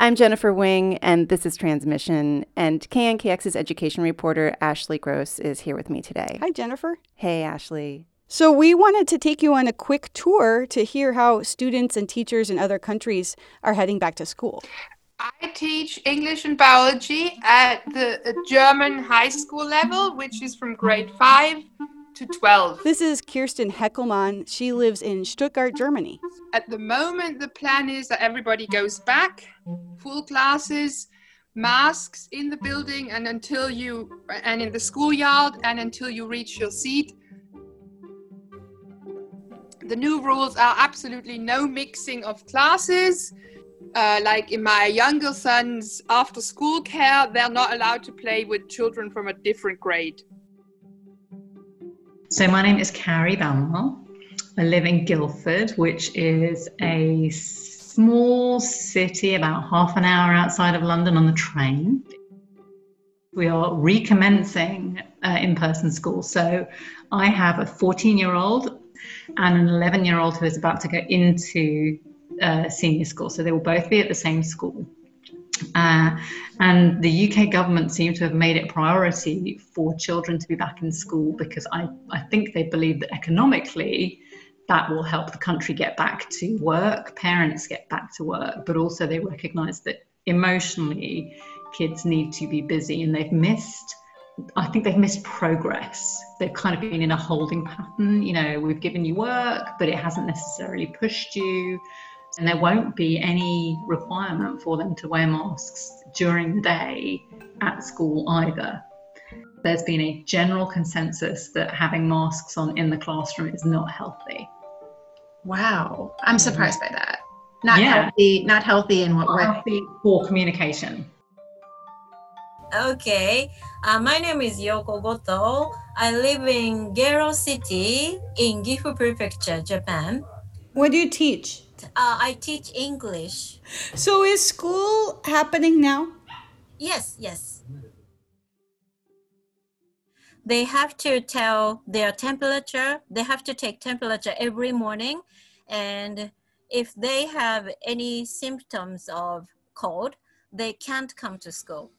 I'm Jennifer Wing, and this is Transmission. And KNKX's education reporter, Ashley Gross, is here with me today. Hi, Jennifer. Hey, Ashley. So, we wanted to take you on a quick tour to hear how students and teachers in other countries are heading back to school. I teach English and biology at the German high school level, which is from grade 5 to 12. This is Kirsten Heckelmann. She lives in Stuttgart, Germany. At the moment, the plan is that everybody goes back, full classes, masks in the building, and until you, and in the schoolyard, and until you reach your seat. The new rules are absolutely no mixing of classes. Uh, like in my younger son's after school care, they're not allowed to play with children from a different grade. So, my name is Carrie Balmar. I live in Guildford, which is a small city about half an hour outside of London on the train. We are recommencing uh, in person school. So, I have a 14 year old and an 11 year old who is about to go into uh, senior school. So, they will both be at the same school. Uh, and the UK government seems to have made it priority for children to be back in school because I, I think they believe that economically that will help the country get back to work, parents get back to work, but also they recognize that emotionally kids need to be busy and they've missed. I think they've missed progress. They've kind of been in a holding pattern. You know, we've given you work, but it hasn't necessarily pushed you and there won't be any requirement for them to wear masks during the day at school either. There's been a general consensus that having masks on in the classroom is not healthy. Wow, I'm surprised by that. Not yeah. healthy. Not healthy in what way? Healthy for communication. Okay, uh, my name is Yoko Goto. I live in Gero City in Gifu Prefecture, Japan. What do you teach? Uh, I teach English. So is school happening now? Yes, yes. They have to tell their temperature. They have to take temperature every morning. And if they have any symptoms of cold, they can't come to school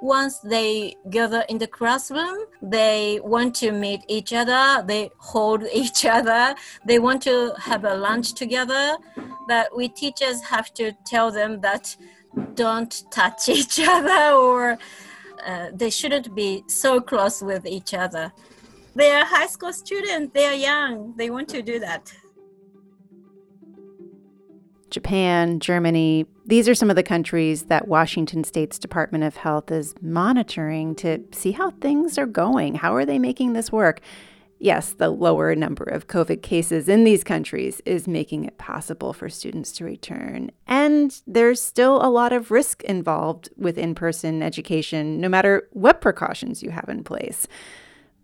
once they gather in the classroom, they want to meet each other, they hold each other, they want to have a lunch together. But we teachers have to tell them that don't touch each other or uh, they shouldn't be so close with each other. They are high school students, they are young, they want to do that. Japan, Germany. These are some of the countries that Washington State's Department of Health is monitoring to see how things are going. How are they making this work? Yes, the lower number of COVID cases in these countries is making it possible for students to return. And there's still a lot of risk involved with in person education, no matter what precautions you have in place.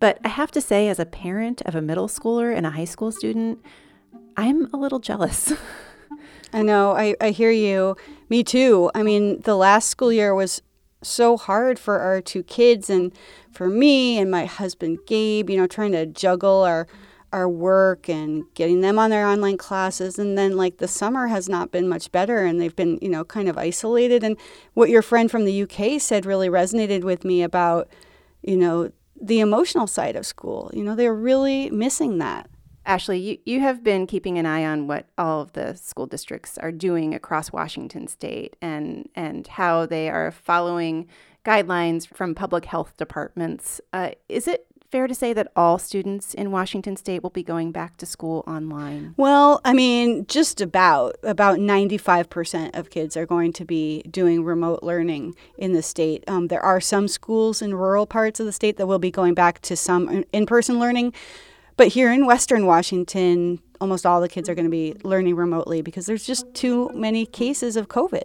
But I have to say, as a parent of a middle schooler and a high school student, I'm a little jealous. I know. I, I hear you. Me too. I mean, the last school year was so hard for our two kids and for me and my husband Gabe, you know, trying to juggle our our work and getting them on their online classes and then like the summer has not been much better and they've been, you know, kind of isolated and what your friend from the UK said really resonated with me about, you know, the emotional side of school. You know, they're really missing that. Ashley, you, you have been keeping an eye on what all of the school districts are doing across Washington state and, and how they are following guidelines from public health departments. Uh, is it fair to say that all students in Washington state will be going back to school online? Well, I mean, just about. About 95% of kids are going to be doing remote learning in the state. Um, there are some schools in rural parts of the state that will be going back to some in person learning. But here in Western Washington, almost all the kids are going to be learning remotely because there's just too many cases of COVID.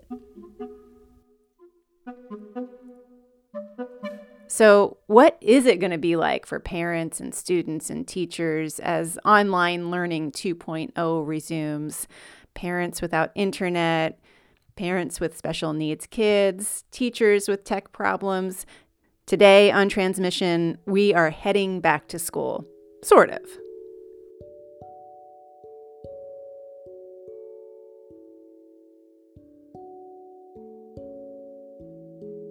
So, what is it going to be like for parents and students and teachers as online learning 2.0 resumes? Parents without internet, parents with special needs kids, teachers with tech problems. Today on Transmission, we are heading back to school. Sort of.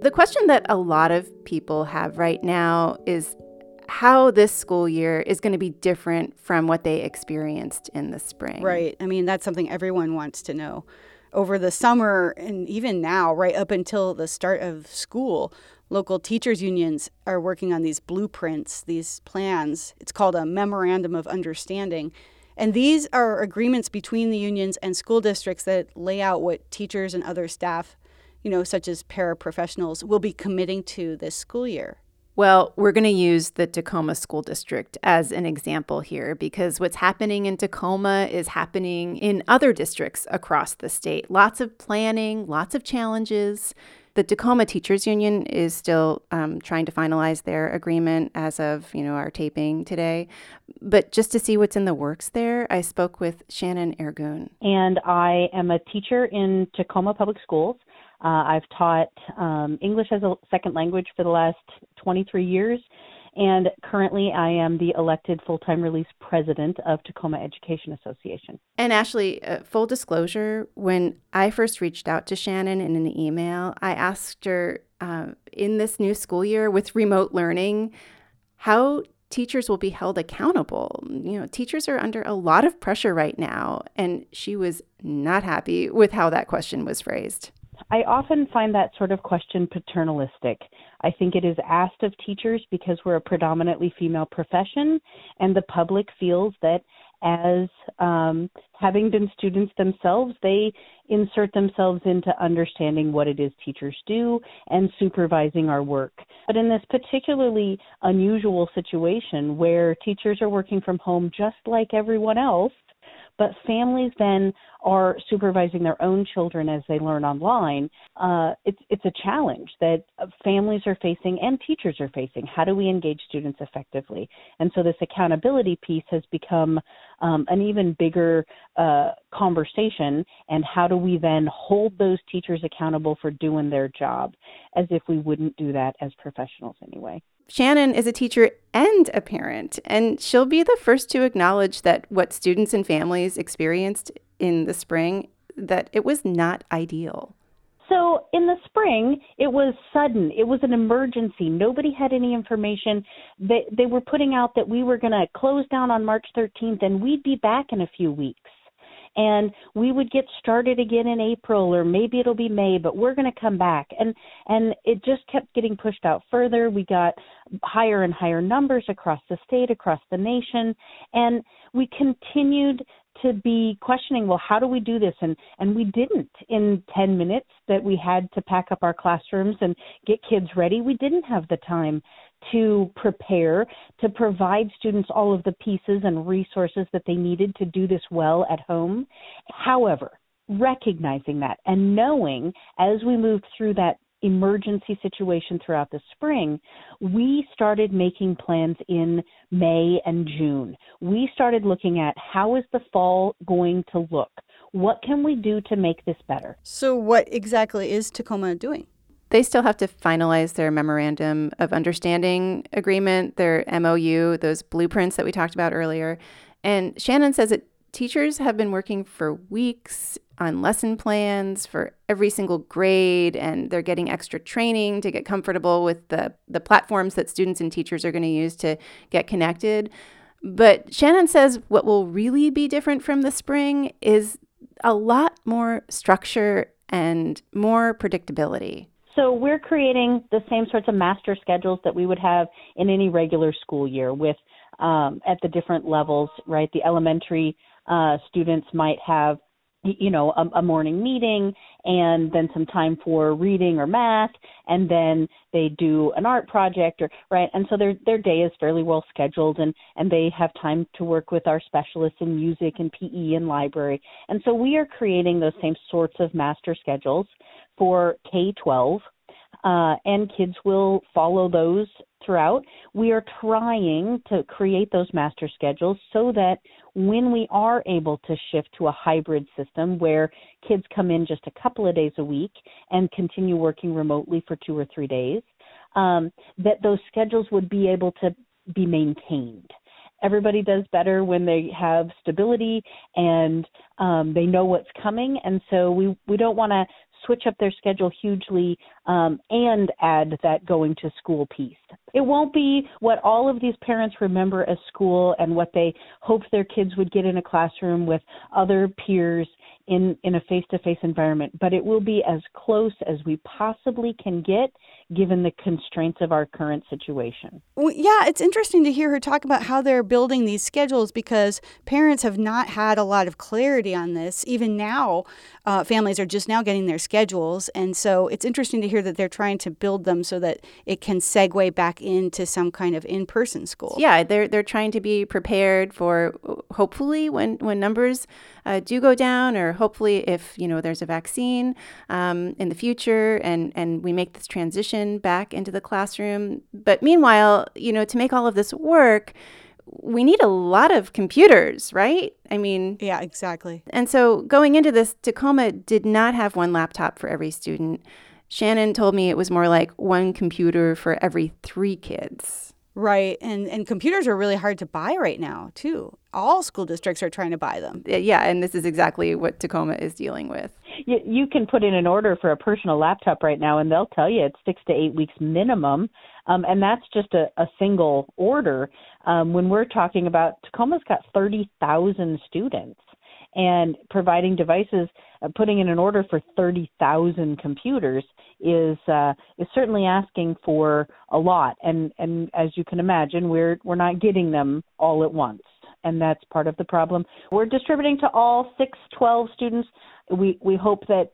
The question that a lot of people have right now is how this school year is going to be different from what they experienced in the spring. Right. I mean, that's something everyone wants to know. Over the summer and even now, right up until the start of school, local teachers unions are working on these blueprints, these plans. It's called a memorandum of understanding. And these are agreements between the unions and school districts that lay out what teachers and other staff, you know, such as paraprofessionals, will be committing to this school year. Well, we're going to use the Tacoma School District as an example here because what's happening in Tacoma is happening in other districts across the state. Lots of planning, lots of challenges. The Tacoma Teachers Union is still um, trying to finalize their agreement as of you know our taping today. But just to see what's in the works there, I spoke with Shannon Ergun. And I am a teacher in Tacoma Public Schools. Uh, I've taught um, English as a second language for the last 23 years, and currently I am the elected full time release president of Tacoma Education Association. And Ashley, uh, full disclosure, when I first reached out to Shannon in an email, I asked her uh, in this new school year with remote learning, how teachers will be held accountable. You know, teachers are under a lot of pressure right now, and she was not happy with how that question was phrased. I often find that sort of question paternalistic. I think it is asked of teachers because we're a predominantly female profession, and the public feels that as um, having been students themselves, they insert themselves into understanding what it is teachers do and supervising our work. But in this particularly unusual situation where teachers are working from home just like everyone else, but families then are supervising their own children as they learn online. Uh, it's it's a challenge that families are facing and teachers are facing. How do we engage students effectively? And so this accountability piece has become um, an even bigger uh, conversation. And how do we then hold those teachers accountable for doing their job, as if we wouldn't do that as professionals anyway? Shannon is a teacher and a parent, and she'll be the first to acknowledge that what students and families experienced in the spring that it was not ideal. So in the spring, it was sudden. It was an emergency. Nobody had any information. They they were putting out that we were going to close down on March 13th and we'd be back in a few weeks and we would get started again in April or maybe it'll be May, but we're going to come back. And and it just kept getting pushed out further. We got higher and higher numbers across the state, across the nation, and we continued to be questioning well how do we do this and and we didn't in 10 minutes that we had to pack up our classrooms and get kids ready we didn't have the time to prepare, to provide students all of the pieces and resources that they needed to do this well at home. However, recognizing that and knowing as we moved through that emergency situation throughout the spring, we started making plans in May and June. We started looking at how is the fall going to look? What can we do to make this better? So, what exactly is Tacoma doing? They still have to finalize their memorandum of understanding agreement, their MOU, those blueprints that we talked about earlier. And Shannon says that teachers have been working for weeks on lesson plans for every single grade and they're getting extra training to get comfortable with the the platforms that students and teachers are going to use to get connected. But Shannon says what will really be different from the spring is a lot more structure and more predictability. So we're creating the same sorts of master schedules that we would have in any regular school year with um, at the different levels, right? The elementary uh, students might have you know a, a morning meeting and then some time for reading or math and then they do an art project or right and so their their day is fairly well scheduled and and they have time to work with our specialists in music and PE and library and so we are creating those same sorts of master schedules for K 12, uh, and kids will follow those throughout. We are trying to create those master schedules so that when we are able to shift to a hybrid system where kids come in just a couple of days a week and continue working remotely for two or three days, um, that those schedules would be able to be maintained everybody does better when they have stability and um, they know what's coming. And so we we don't want to switch up their schedule hugely um, and add that going to school piece. It won't be what all of these parents remember as school and what they hoped their kids would get in a classroom with other peers in, in a face to face environment, but it will be as close as we possibly can get given the constraints of our current situation. Well, yeah, it's interesting to hear her talk about how they're building these schedules because parents have not had a lot of clarity on this. Even now, uh, families are just now getting their schedules. And so it's interesting to hear that they're trying to build them so that it can segue back into some kind of in person school. Yeah, they're, they're trying to be prepared for hopefully when, when numbers uh, do go down, or hopefully if you know there's a vaccine um, in the future, and and we make this transition back into the classroom. But meanwhile, you know, to make all of this work, we need a lot of computers, right? I mean, yeah, exactly. And so going into this, Tacoma did not have one laptop for every student. Shannon told me it was more like one computer for every three kids. Right. And and computers are really hard to buy right now, too. All school districts are trying to buy them. Yeah, and this is exactly what Tacoma is dealing with. You, you can put in an order for a personal laptop right now, and they'll tell you it's six to eight weeks minimum. Um, and that's just a, a single order. Um, when we're talking about Tacoma's got 30,000 students and providing devices, uh, putting in an order for 30,000 computers is uh, is certainly asking for a lot. And and as you can imagine, we're we're not getting them all at once, and that's part of the problem. We're distributing to all six, 12 students. We we hope that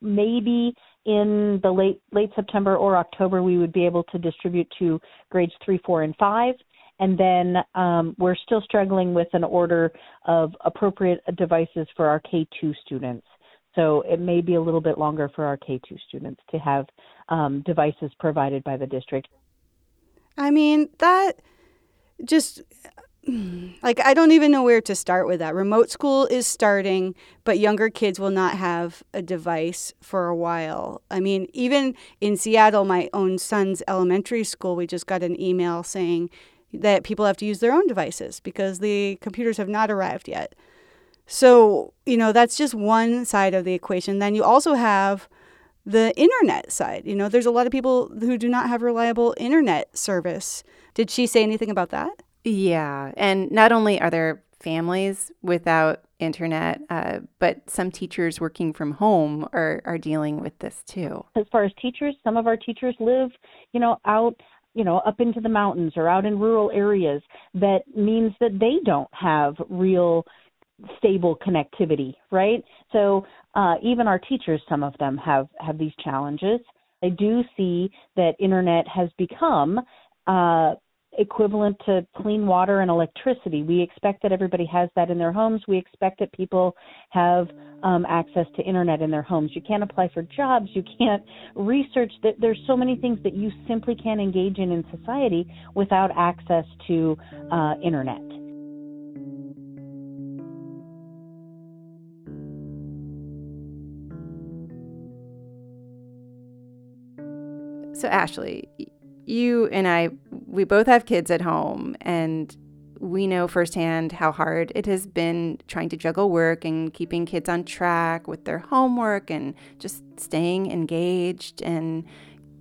maybe in the late late September or October we would be able to distribute to grades three, four, and five and then um, we're still struggling with an order of appropriate devices for our K2 students. So it may be a little bit longer for our K2 students to have um, devices provided by the district. I mean, that just like I don't even know where to start with that. Remote school is starting, but younger kids will not have a device for a while. I mean, even in Seattle, my own son's elementary school, we just got an email saying that people have to use their own devices because the computers have not arrived yet. So, you know, that's just one side of the equation. Then you also have the internet side. You know, there's a lot of people who do not have reliable internet service. Did she say anything about that? Yeah. And not only are there families without internet, uh, but some teachers working from home are, are dealing with this too. As far as teachers, some of our teachers live, you know, out you know, up into the mountains or out in rural areas, that means that they don't have real stable connectivity, right? So uh, even our teachers, some of them have have these challenges. I do see that internet has become uh, equivalent to clean water and electricity. We expect that everybody has that in their homes. We expect that people have um, access to internet in their homes. You can't apply for jobs. You can't research. There's so many things that you simply can't engage in in society without access to uh, internet. So Ashley, you and I, we both have kids at home, and we know firsthand how hard it has been trying to juggle work and keeping kids on track with their homework and just staying engaged and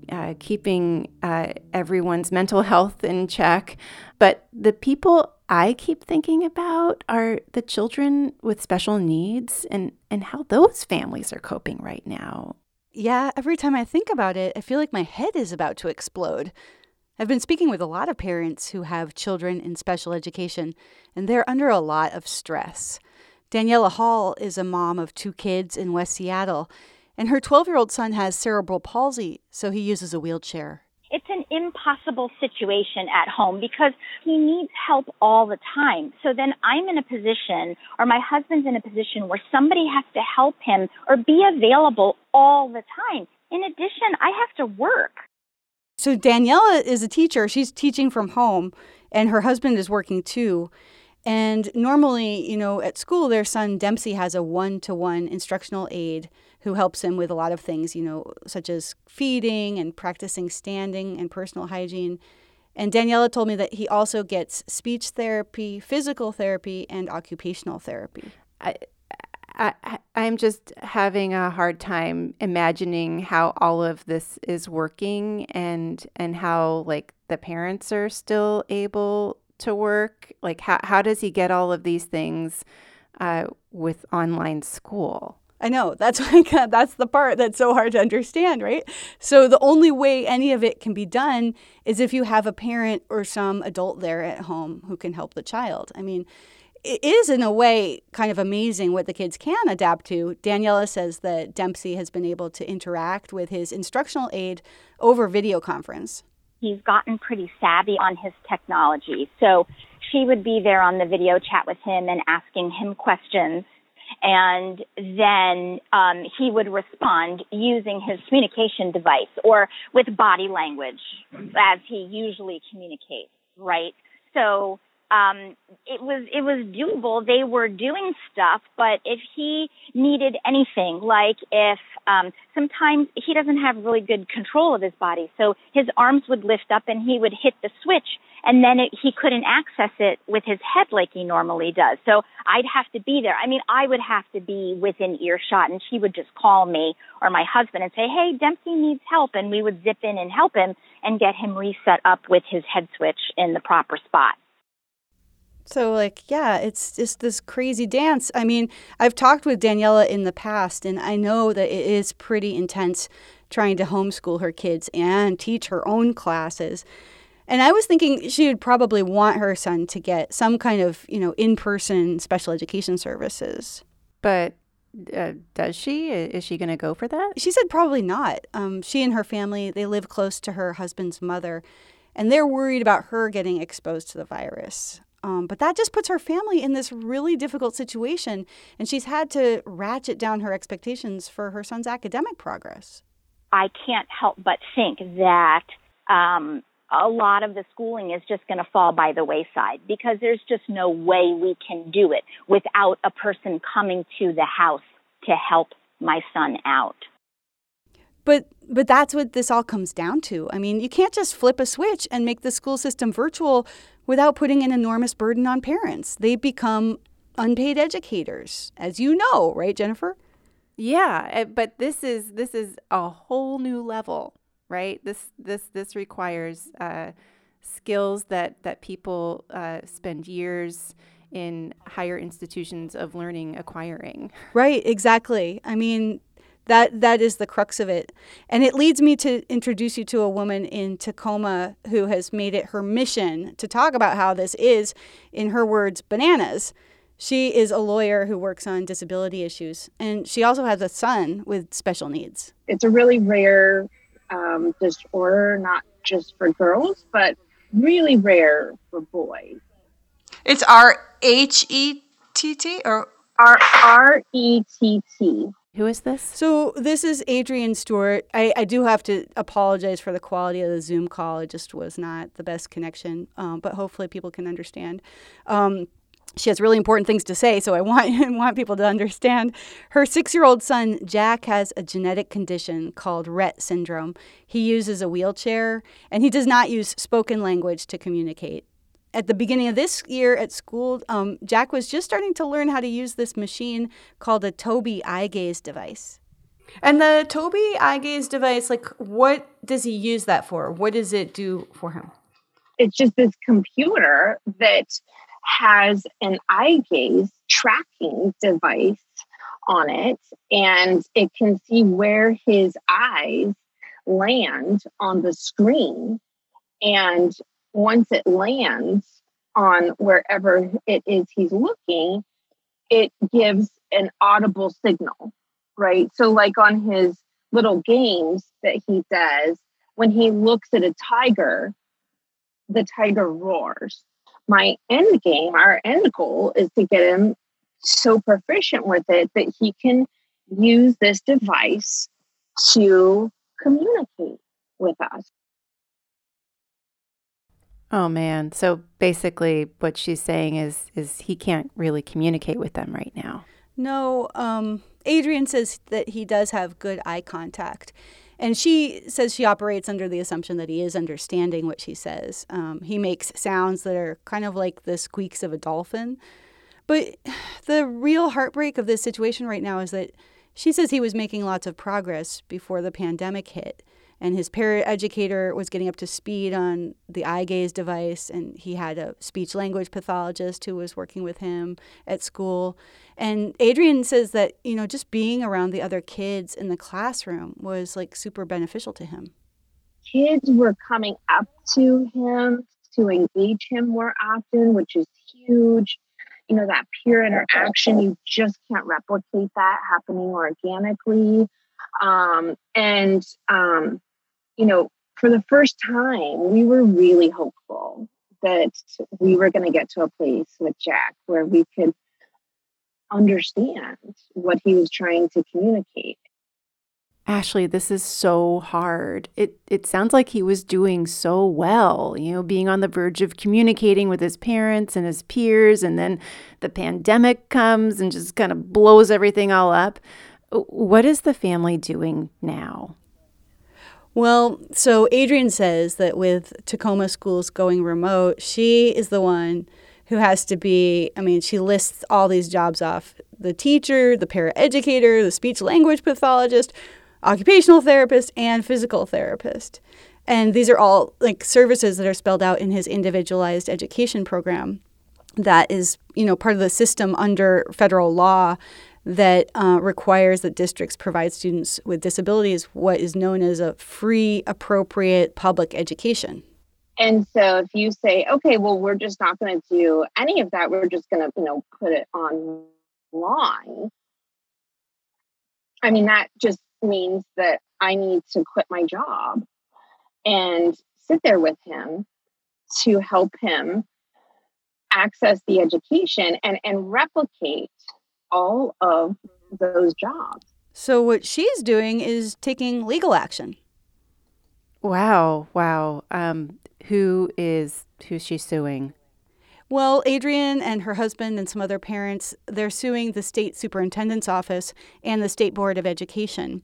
uh, keeping uh, everyone's mental health in check. But the people I keep thinking about are the children with special needs and, and how those families are coping right now. Yeah, every time I think about it, I feel like my head is about to explode. I've been speaking with a lot of parents who have children in special education, and they're under a lot of stress. Daniela Hall is a mom of two kids in West Seattle, and her 12 year old son has cerebral palsy, so he uses a wheelchair it's an impossible situation at home because he needs help all the time. So then I'm in a position or my husband's in a position where somebody has to help him or be available all the time. In addition, I have to work. So Daniela is a teacher. She's teaching from home and her husband is working too. And normally, you know, at school, their son Dempsey has a one to one instructional aide who helps him with a lot of things, you know, such as feeding and practicing standing and personal hygiene. And Daniela told me that he also gets speech therapy, physical therapy, and occupational therapy. I, I, I'm just having a hard time imagining how all of this is working and and how like the parents are still able to work. Like how how does he get all of these things uh, with online school? I know that's that's the part that's so hard to understand, right? So the only way any of it can be done is if you have a parent or some adult there at home who can help the child. I mean, it is in a way kind of amazing what the kids can adapt to. Daniela says that Dempsey has been able to interact with his instructional aide over video conference. He's gotten pretty savvy on his technology. So she would be there on the video chat with him and asking him questions. And then um, he would respond using his communication device or with body language as he usually communicates, right? So um, it was it was doable. They were doing stuff, but if he needed anything, like if um, sometimes he doesn't have really good control of his body, so his arms would lift up and he would hit the switch, and then it, he couldn't access it with his head like he normally does. So I'd have to be there. I mean, I would have to be within earshot, and she would just call me or my husband and say, "Hey, Dempsey needs help," and we would zip in and help him and get him reset up with his head switch in the proper spot. So, like, yeah, it's just this crazy dance. I mean, I've talked with Daniela in the past, and I know that it is pretty intense trying to homeschool her kids and teach her own classes. And I was thinking she would probably want her son to get some kind of, you know, in person special education services. But uh, does she? Is she going to go for that? She said probably not. Um, she and her family, they live close to her husband's mother, and they're worried about her getting exposed to the virus. Um, but that just puts her family in this really difficult situation, and she's had to ratchet down her expectations for her son's academic progress. I can't help but think that um, a lot of the schooling is just going to fall by the wayside because there's just no way we can do it without a person coming to the house to help my son out. But but that's what this all comes down to. I mean, you can't just flip a switch and make the school system virtual without putting an enormous burden on parents. They become unpaid educators, as you know, right, Jennifer? Yeah, eh, but this is this is a whole new level, right? This this this requires uh, skills that that people uh, spend years in higher institutions of learning acquiring. Right, exactly. I mean, that that is the crux of it. And it leads me to introduce you to a woman in tacoma who has made it her mission to talk about how this is in her words bananas. She is a lawyer who works on disability issues and she also has a son with special needs. It's a really rare um, disorder not just for girls but really rare for boys. It's r-h-e-t-t or? R-r-e-t-t who is this? So this is Adrienne Stewart. I, I do have to apologize for the quality of the Zoom call. It just was not the best connection, um, but hopefully people can understand. Um, she has really important things to say, so I want want people to understand. Her six-year-old son Jack has a genetic condition called Rett syndrome. He uses a wheelchair, and he does not use spoken language to communicate at the beginning of this year at school, um, Jack was just starting to learn how to use this machine called a Tobii eye gaze device. And the Tobii eye gaze device, like, what does he use that for? What does it do for him? It's just this computer that has an eye gaze tracking device on it, and it can see where his eyes land on the screen. And once it lands on wherever it is he's looking, it gives an audible signal, right? So, like on his little games that he does, when he looks at a tiger, the tiger roars. My end game, our end goal is to get him so proficient with it that he can use this device to communicate with us. Oh man. So basically what she's saying is is he can't really communicate with them right now. No, um Adrienne says that he does have good eye contact. And she says she operates under the assumption that he is understanding what she says. Um, he makes sounds that are kind of like the squeaks of a dolphin. But the real heartbreak of this situation right now is that she says he was making lots of progress before the pandemic hit and his paraeducator was getting up to speed on the eye gaze device and he had a speech language pathologist who was working with him at school. And Adrienne says that you know just being around the other kids in the classroom was like super beneficial to him. Kids were coming up to him to engage him more often which is huge. You know that peer interaction you just can't replicate that happening organically. Um, and um, you know, for the first time, we were really hopeful that we were going to get to a place with Jack where we could understand what he was trying to communicate. Ashley, this is so hard. It it sounds like he was doing so well, you know, being on the verge of communicating with his parents and his peers and then the pandemic comes and just kind of blows everything all up. What is the family doing now? Well, so Adrienne says that with Tacoma schools going remote, she is the one who has to be, I mean, she lists all these jobs off the teacher, the paraeducator, the speech language pathologist, occupational therapist, and physical therapist. And these are all like services that are spelled out in his individualized education program that is, you know, part of the system under federal law that uh, requires that districts provide students with disabilities what is known as a free, appropriate public education. And so if you say, okay, well, we're just not going to do any of that, we're just going to, you know, put it online. I mean, that just means that I need to quit my job and sit there with him to help him access the education and, and replicate all of those jobs. So, what she's doing is taking legal action. Wow, wow. Um, who is who's she suing? Well, Adrienne and her husband and some other parents, they're suing the state superintendent's office and the state board of education.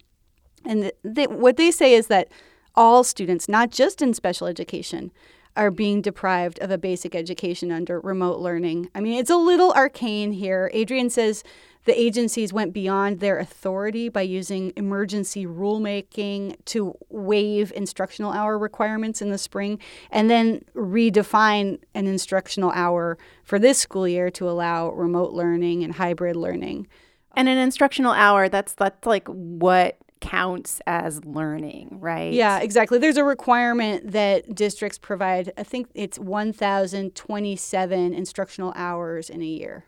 And they, what they say is that all students, not just in special education, are being deprived of a basic education under remote learning. I mean, it's a little arcane here. Adrienne says the agencies went beyond their authority by using emergency rulemaking to waive instructional hour requirements in the spring and then redefine an instructional hour for this school year to allow remote learning and hybrid learning. And an instructional hour, that's that's like what counts as learning, right? Yeah, exactly. There's a requirement that districts provide, I think it's 1,027 instructional hours in a year.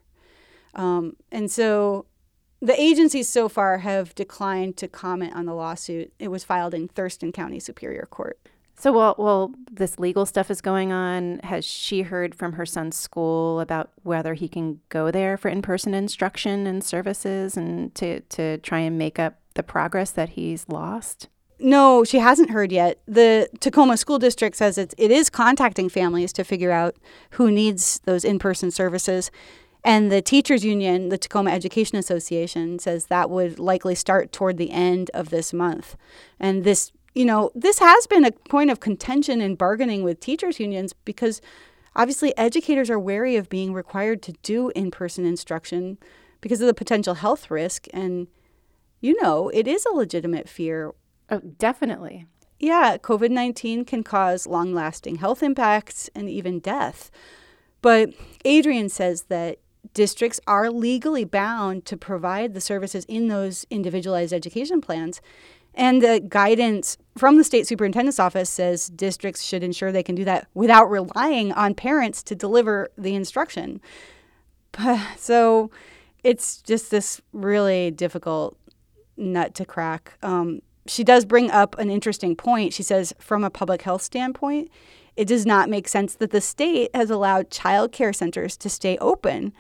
Um, and so the agencies so far have declined to comment on the lawsuit. It was filed in Thurston County Superior Court. So while, while this legal stuff is going on, has she heard from her son's school about whether he can go there for in person instruction and services and to, to try and make up the progress that he's lost? No, she hasn't heard yet. The Tacoma School District says it's, it is contacting families to figure out who needs those in person services. And the teachers union, the Tacoma Education Association, says that would likely start toward the end of this month. And this, you know, this has been a point of contention and bargaining with teachers unions because obviously educators are wary of being required to do in person instruction because of the potential health risk and you know, it is a legitimate fear. Oh, definitely. Yeah, COVID 19 can cause long lasting health impacts and even death. But Adrienne says that districts are legally bound to provide the services in those individualized education plans. And the guidance from the state superintendent's office says districts should ensure they can do that without relying on parents to deliver the instruction. So it's just this really difficult nut to crack. Um, she does bring up an interesting point. She says, from a public health standpoint, it does not make sense that the state has allowed child care centers to stay open,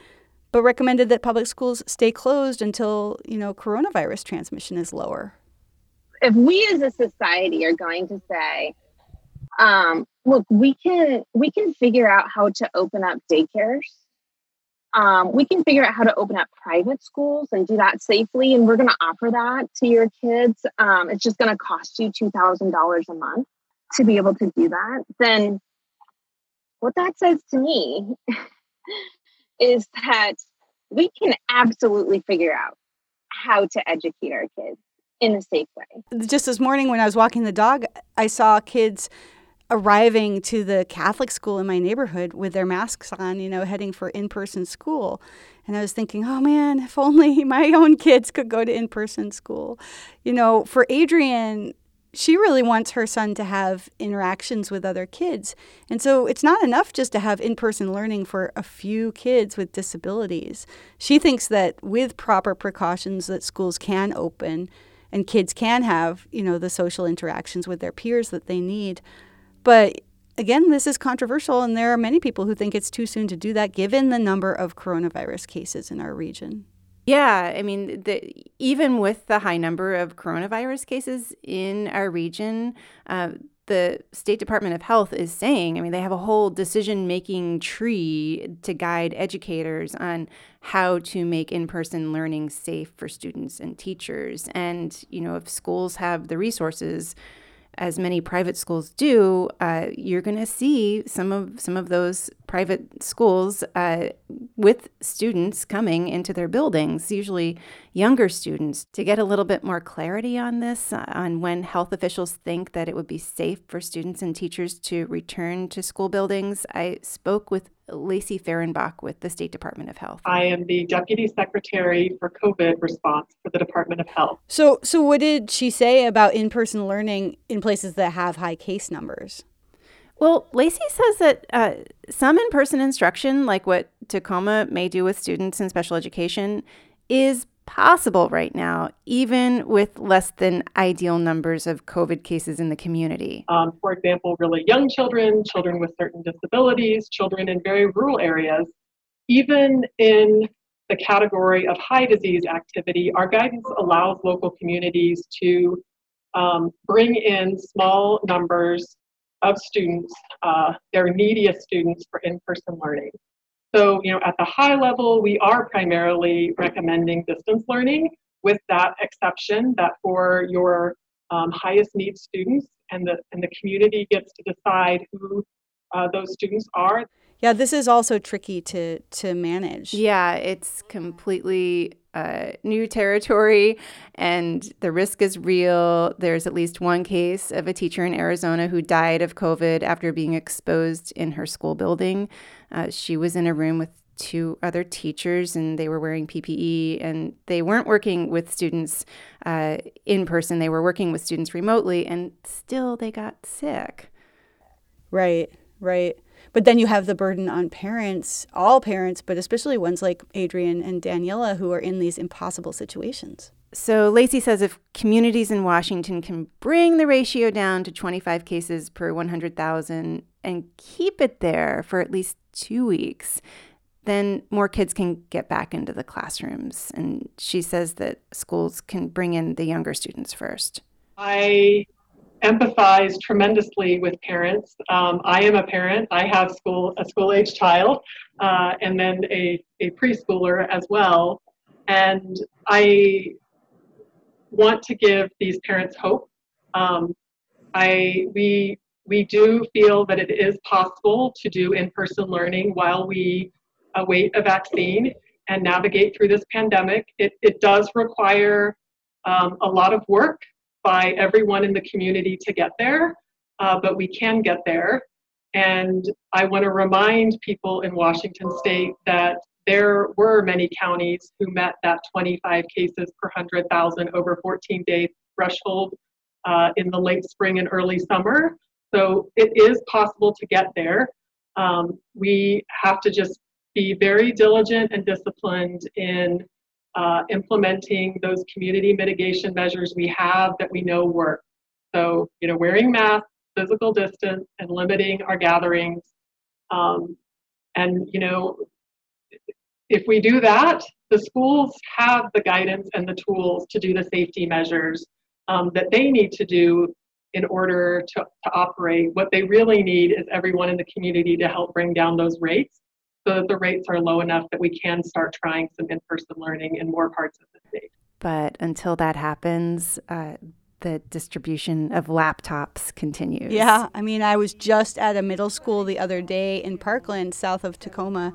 but recommended that public schools stay closed until, you know, coronavirus transmission is lower. If we as a society are going to say, um, look, we can we can figure out how to open up daycares um, we can figure out how to open up private schools and do that safely. And we're going to offer that to your kids. Um, it's just going to cost you $2,000 a month to be able to do that. Then what that says to me is that we can absolutely figure out how to educate our kids in a safe way. Just this morning when I was walking the dog, I saw kids arriving to the Catholic school in my neighborhood with their masks on, you know, heading for in person school. And I was thinking, oh man, if only my own kids could go to in person school. You know, for Adrienne, she really wants her son to have interactions with other kids. And so it's not enough just to have in person learning for a few kids with disabilities. She thinks that with proper precautions that schools can open and kids can have, you know, the social interactions with their peers that they need. But again, this is controversial, and there are many people who think it's too soon to do that given the number of coronavirus cases in our region. Yeah, I mean, the, even with the high number of coronavirus cases in our region, uh, the State Department of Health is saying, I mean, they have a whole decision making tree to guide educators on how to make in person learning safe for students and teachers. And, you know, if schools have the resources, as many private schools do, uh, you're going to see some of some of those private schools uh, with students coming into their buildings, usually younger students. To get a little bit more clarity on this, on when health officials think that it would be safe for students and teachers to return to school buildings, I spoke with Lacy Fehrenbach with the State Department of Health. I am the Deputy Secretary for COVID response for the Department of Health. So, so what did she say about in-person learning in places that have high case numbers? Well, Lacy says that uh, some in-person instruction, like what Tacoma may do with students in special education, is possible right now, even with less than ideal numbers of COVID cases in the community. Um, for example, really young children, children with certain disabilities, children in very rural areas, even in the category of high disease activity, our guidance allows local communities to um, bring in small numbers of students, uh, their neediest students for in-person learning. So, you know, at the high level, we are primarily recommending distance learning with that exception that for your um, highest need students and the, and the community gets to decide who uh, those students are. Yeah, this is also tricky to to manage. Yeah, it's completely uh, new territory, and the risk is real. There's at least one case of a teacher in Arizona who died of COVID after being exposed in her school building. Uh, she was in a room with two other teachers and they were wearing PPE and they weren't working with students uh, in person. They were working with students remotely and still they got sick. Right, right. But then you have the burden on parents, all parents, but especially ones like Adrienne and Daniela who are in these impossible situations. So Lacy says if communities in Washington can bring the ratio down to 25 cases per 100,000 and keep it there for at least two weeks, then more kids can get back into the classrooms. And she says that schools can bring in the younger students first. I empathize tremendously with parents. Um, I am a parent. I have school a school age child, uh, and then a, a preschooler as well. And I want to give these parents hope. Um, I we we do feel that it is possible to do in-person learning while we await a vaccine and navigate through this pandemic. It, it does require um, a lot of work by everyone in the community to get there, uh, but we can get there. And I want to remind people in Washington state that there were many counties who met that 25 cases per 100,000 over 14 day threshold uh, in the late spring and early summer. So it is possible to get there. Um, we have to just be very diligent and disciplined in uh, implementing those community mitigation measures we have that we know work. So, you know, wearing masks, physical distance, and limiting our gatherings. Um, and, you know, if we do that, the schools have the guidance and the tools to do the safety measures um, that they need to do in order to, to operate. What they really need is everyone in the community to help bring down those rates. The, the rates are low enough that we can start trying some in-person learning in more parts of the state. But until that happens, uh, the distribution of laptops continues. Yeah, I mean, I was just at a middle school the other day in Parkland, south of Tacoma,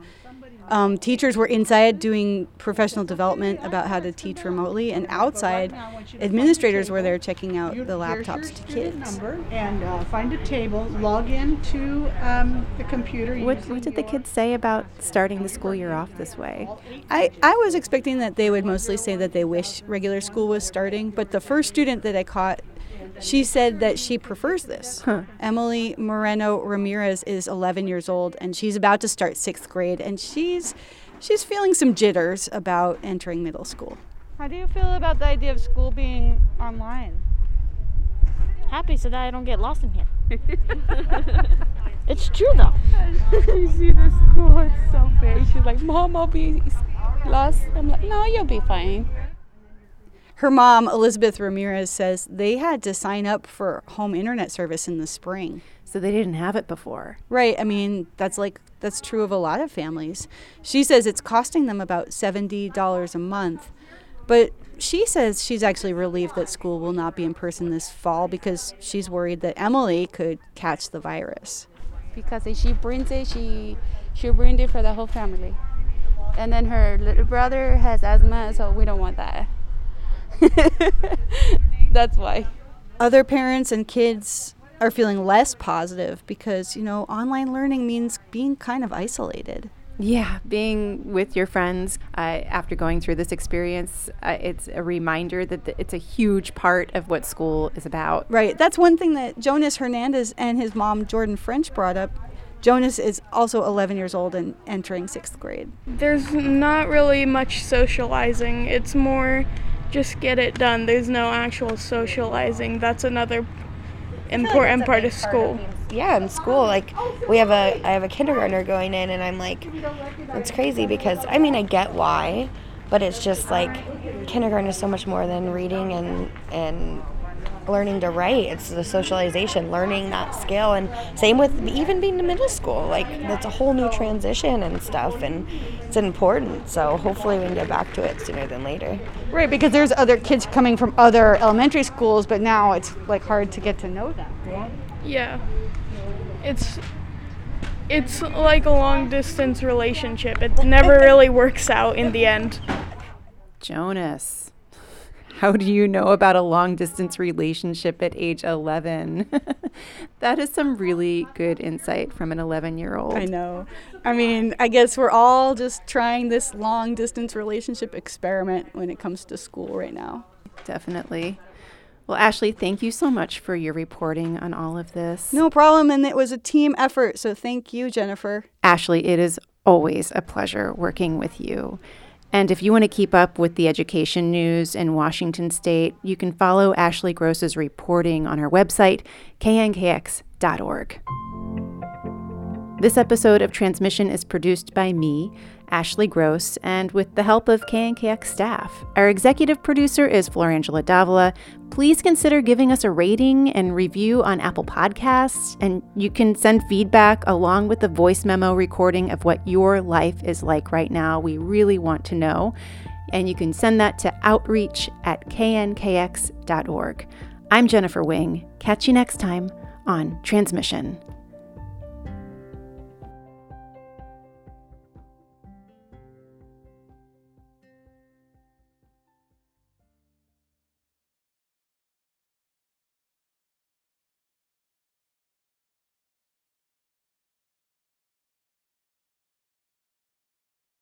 um, teachers were inside doing professional development about how to teach remotely, and outside, administrators were there checking out the laptops to kids. And uh, find a table, log in to um, the computer. What, what did the kids say about starting the school year off this way? I, I was expecting that they would mostly say that they wish regular school was starting, but the first student that I caught she said that she prefers this. Huh. Emily Moreno Ramirez is 11 years old and she's about to start sixth grade, and she's she's feeling some jitters about entering middle school. How do you feel about the idea of school being online? Happy so that I don't get lost in here. it's true though. you see the school, it's so big. She's like, Mom, I'll be lost. I'm like, No, you'll be fine her mom, Elizabeth Ramirez, says they had to sign up for home internet service in the spring. So they didn't have it before. Right. I mean, that's like that's true of a lot of families. She says it's costing them about $70 a month. But she says she's actually relieved that school will not be in person this fall because she's worried that Emily could catch the virus. Because if she brings it, she she'll bring it for the whole family. And then her little brother has asthma, so we don't want that. That's why. Other parents and kids are feeling less positive because, you know, online learning means being kind of isolated. Yeah, being with your friends uh, after going through this experience, uh, it's a reminder that it's a huge part of what school is about. Right. That's one thing that Jonas Hernandez and his mom, Jordan French, brought up. Jonas is also 11 years old and entering sixth grade. There's not really much socializing. It's more just get it done. There's no actual socializing. That's another important like part of school. Part of yeah, in school, like we have a I have a kindergartner going in, and I'm like, it's crazy because I mean I get why, but it's just like kindergarten is so much more than reading and and learning to write. It's the socialization, learning that skill, and same with even being in middle school. Like that's a whole new transition and stuff, and it's important. So hopefully we can get back to it sooner than later. Right, because there's other kids coming from other elementary schools, but now it's like hard to get to know them. Yeah. Yeah. It's it's like a long distance relationship. It never really works out in the end. Jonas. How do you know about a long distance relationship at age 11? that is some really good insight from an 11 year old. I know. I mean, I guess we're all just trying this long distance relationship experiment when it comes to school right now. Definitely. Well, Ashley, thank you so much for your reporting on all of this. No problem. And it was a team effort. So thank you, Jennifer. Ashley, it is always a pleasure working with you. And if you want to keep up with the education news in Washington state, you can follow Ashley Gross's reporting on our website, knkx.org. This episode of Transmission is produced by me, Ashley Gross, and with the help of KNKX staff. Our executive producer is Florangela Davila. Please consider giving us a rating and review on Apple Podcasts, and you can send feedback along with the voice memo recording of what your life is like right now. We really want to know. And you can send that to outreach at knkx.org. I'm Jennifer Wing. Catch you next time on Transmission.